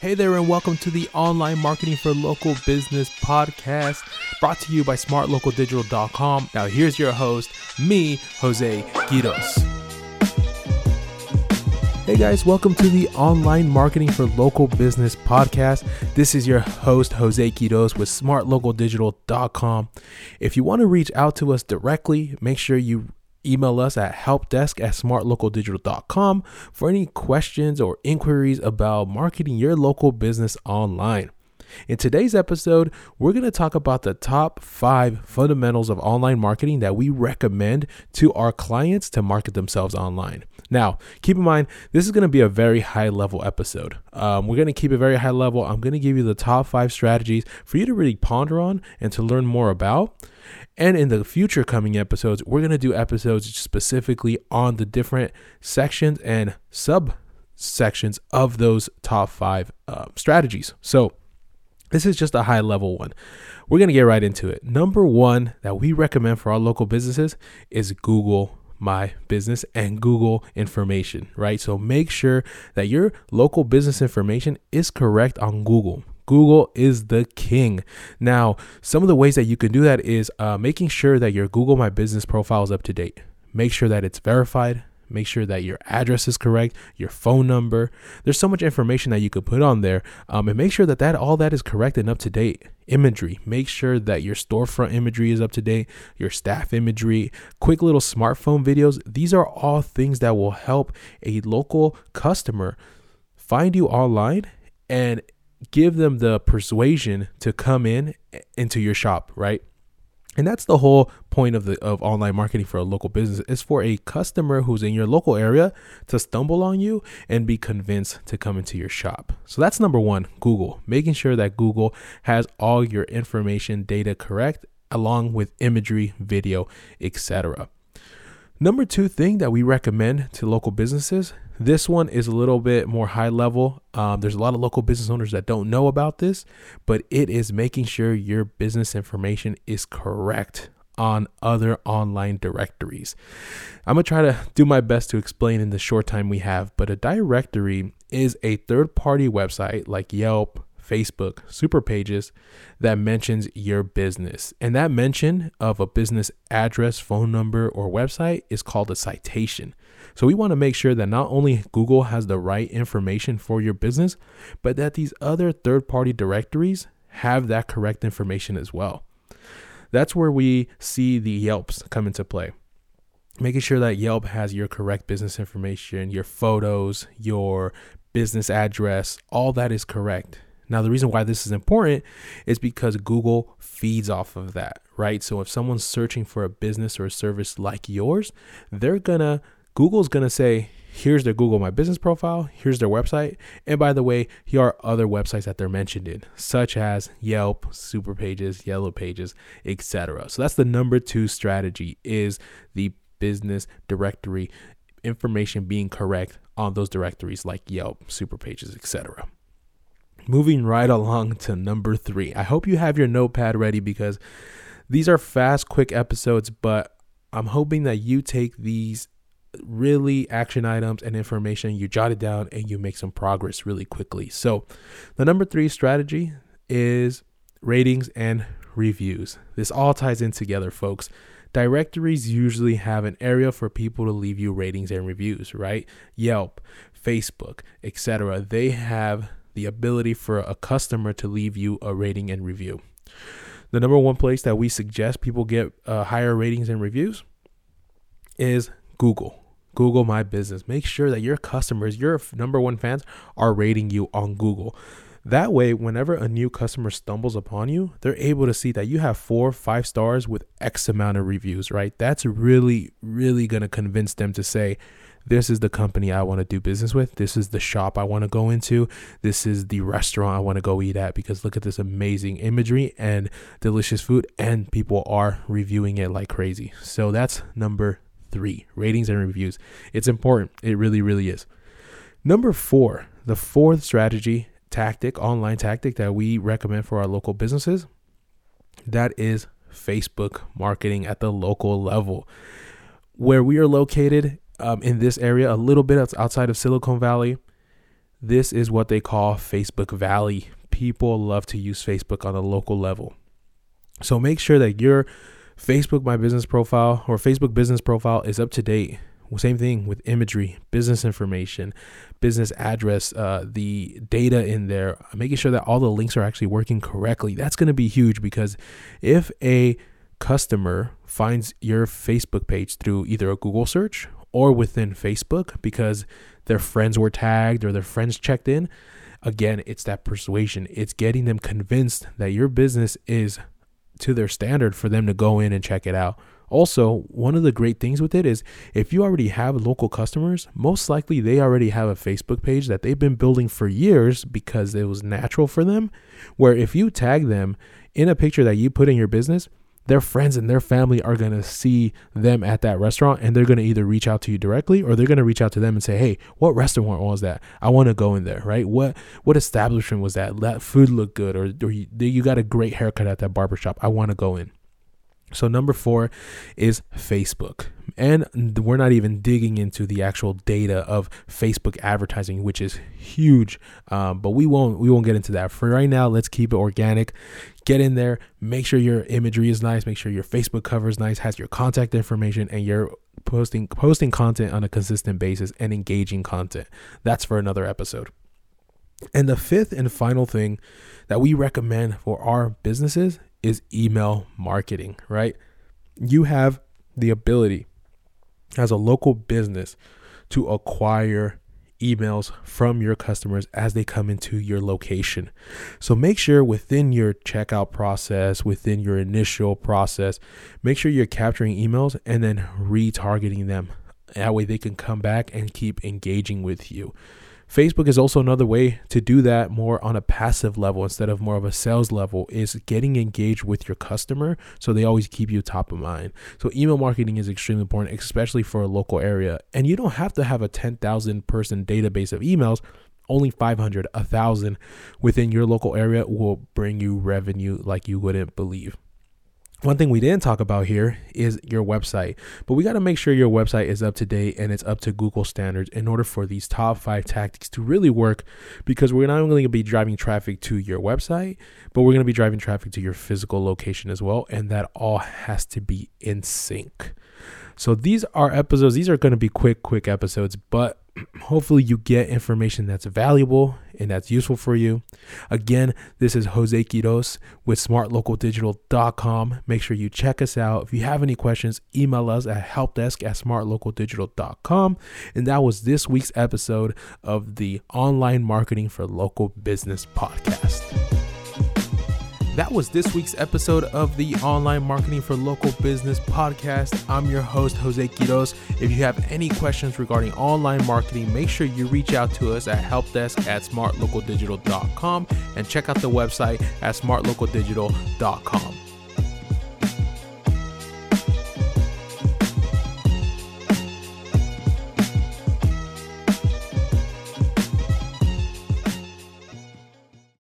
Hey there, and welcome to the Online Marketing for Local Business podcast brought to you by smartlocaldigital.com. Now, here's your host, me, Jose Quiroz. Hey guys, welcome to the Online Marketing for Local Business podcast. This is your host, Jose Quiroz with smartlocaldigital.com. If you want to reach out to us directly, make sure you Email us at helpdesk at smartlocaldigital.com for any questions or inquiries about marketing your local business online. In today's episode, we're going to talk about the top five fundamentals of online marketing that we recommend to our clients to market themselves online. Now, keep in mind, this is going to be a very high level episode. Um, we're going to keep it very high level. I'm going to give you the top five strategies for you to really ponder on and to learn more about. And in the future coming episodes, we're going to do episodes specifically on the different sections and sub sections of those top five uh, strategies. So, this is just a high level one. We're going to get right into it. Number one that we recommend for our local businesses is Google my business and Google information, right? So make sure that your local business information is correct on Google. Google is the king. Now, some of the ways that you can do that is uh, making sure that your Google My Business profile is up to date. Make sure that it's verified. Make sure that your address is correct, your phone number. There's so much information that you could put on there, um, and make sure that that all that is correct and up to date. Imagery. Make sure that your storefront imagery is up to date. Your staff imagery, quick little smartphone videos. These are all things that will help a local customer find you online and give them the persuasion to come in into your shop, right? And that's the whole point of the of online marketing for a local business is for a customer who's in your local area to stumble on you and be convinced to come into your shop. So that's number 1, Google, making sure that Google has all your information data correct along with imagery, video, etc. Number 2 thing that we recommend to local businesses this one is a little bit more high level. Um, there's a lot of local business owners that don't know about this, but it is making sure your business information is correct on other online directories. I'm to try to do my best to explain in the short time we have, but a directory is a third party website like Yelp, Facebook, super pages that mentions your business. And that mention of a business address, phone number, or website is called a citation. So we want to make sure that not only Google has the right information for your business, but that these other third party directories have that correct information as well. That's where we see the Yelps come into play. Making sure that Yelp has your correct business information, your photos, your business address, all that is correct. Now, the reason why this is important is because Google feeds off of that, right? So if someone's searching for a business or a service like yours, they're gonna, Google's gonna say, here's their Google My Business profile, here's their website, and by the way, here are other websites that they're mentioned in, such as Yelp, Super Pages, Yellow Pages, etc. So that's the number two strategy is the business directory information being correct on those directories like Yelp, Super Pages, etc. Moving right along to number three. I hope you have your notepad ready because these are fast, quick episodes, but I'm hoping that you take these really action items and information, you jot it down, and you make some progress really quickly. So, the number three strategy is ratings and reviews. This all ties in together, folks. Directories usually have an area for people to leave you ratings and reviews, right? Yelp, Facebook, etc. They have the ability for a customer to leave you a rating and review. The number one place that we suggest people get uh, higher ratings and reviews is Google. Google My Business. Make sure that your customers, your number one fans, are rating you on Google. That way, whenever a new customer stumbles upon you, they're able to see that you have four, five stars with X amount of reviews, right? That's really, really going to convince them to say, this is the company I want to do business with. This is the shop I want to go into. This is the restaurant I want to go eat at because look at this amazing imagery and delicious food, and people are reviewing it like crazy. So that's number three ratings and reviews. It's important. It really, really is. Number four, the fourth strategy tactic, online tactic that we recommend for our local businesses, that is Facebook marketing at the local level. Where we are located, um, in this area, a little bit outside of Silicon Valley, this is what they call Facebook Valley. People love to use Facebook on a local level. So make sure that your Facebook My Business profile or Facebook business profile is up to date. Same thing with imagery, business information, business address, uh, the data in there, making sure that all the links are actually working correctly. That's going to be huge because if a customer finds your Facebook page through either a Google search or within Facebook because their friends were tagged or their friends checked in, again, it's that persuasion. It's getting them convinced that your business is to their standard for them to go in and check it out. Also, one of the great things with it is if you already have local customers, most likely they already have a Facebook page that they've been building for years because it was natural for them. Where if you tag them in a picture that you put in your business, their friends and their family are going to see them at that restaurant and they're going to either reach out to you directly or they're going to reach out to them and say hey what restaurant was that i want to go in there right what what establishment was that that food looked good or, or you, you got a great haircut at that barbershop i want to go in so, number four is Facebook. And we're not even digging into the actual data of Facebook advertising, which is huge. Um, but we won't we won't get into that for right now. Let's keep it organic. Get in there. Make sure your imagery is nice. Make sure your Facebook cover is nice. Has your contact information, and you're posting posting content on a consistent basis and engaging content. That's for another episode. And the fifth and final thing that we recommend for our businesses is email marketing, right? You have the ability as a local business to acquire emails from your customers as they come into your location. So make sure within your checkout process, within your initial process, make sure you're capturing emails and then retargeting them. That way they can come back and keep engaging with you. Facebook is also another way to do that more on a passive level instead of more of a sales level is getting engaged with your customer so they always keep you top of mind. So email marketing is extremely important especially for a local area. And you don't have to have a 10,000 person database of emails only 500, 1,000 within your local area will bring you revenue like you wouldn't believe. One thing we didn't talk about here is your website, but we got to make sure your website is up to date and it's up to Google standards in order for these top five tactics to really work. Because we're not only going to be driving traffic to your website, but we're going to be driving traffic to your physical location as well. And that all has to be in sync. So these are episodes, these are going to be quick, quick episodes, but hopefully you get information that's valuable and that's useful for you. Again, this is Jose Quiroz with smartlocaldigital.com. Make sure you check us out. If you have any questions, email us at helpdesk at smartlocaldigital.com. And that was this week's episode of the Online Marketing for Local Business podcast. That was this week's episode of the Online Marketing for Local Business podcast. I'm your host, Jose Quiroz. If you have any questions regarding online marketing, make sure you reach out to us at helpdesk at smartlocaldigital.com and check out the website at smartlocaldigital.com.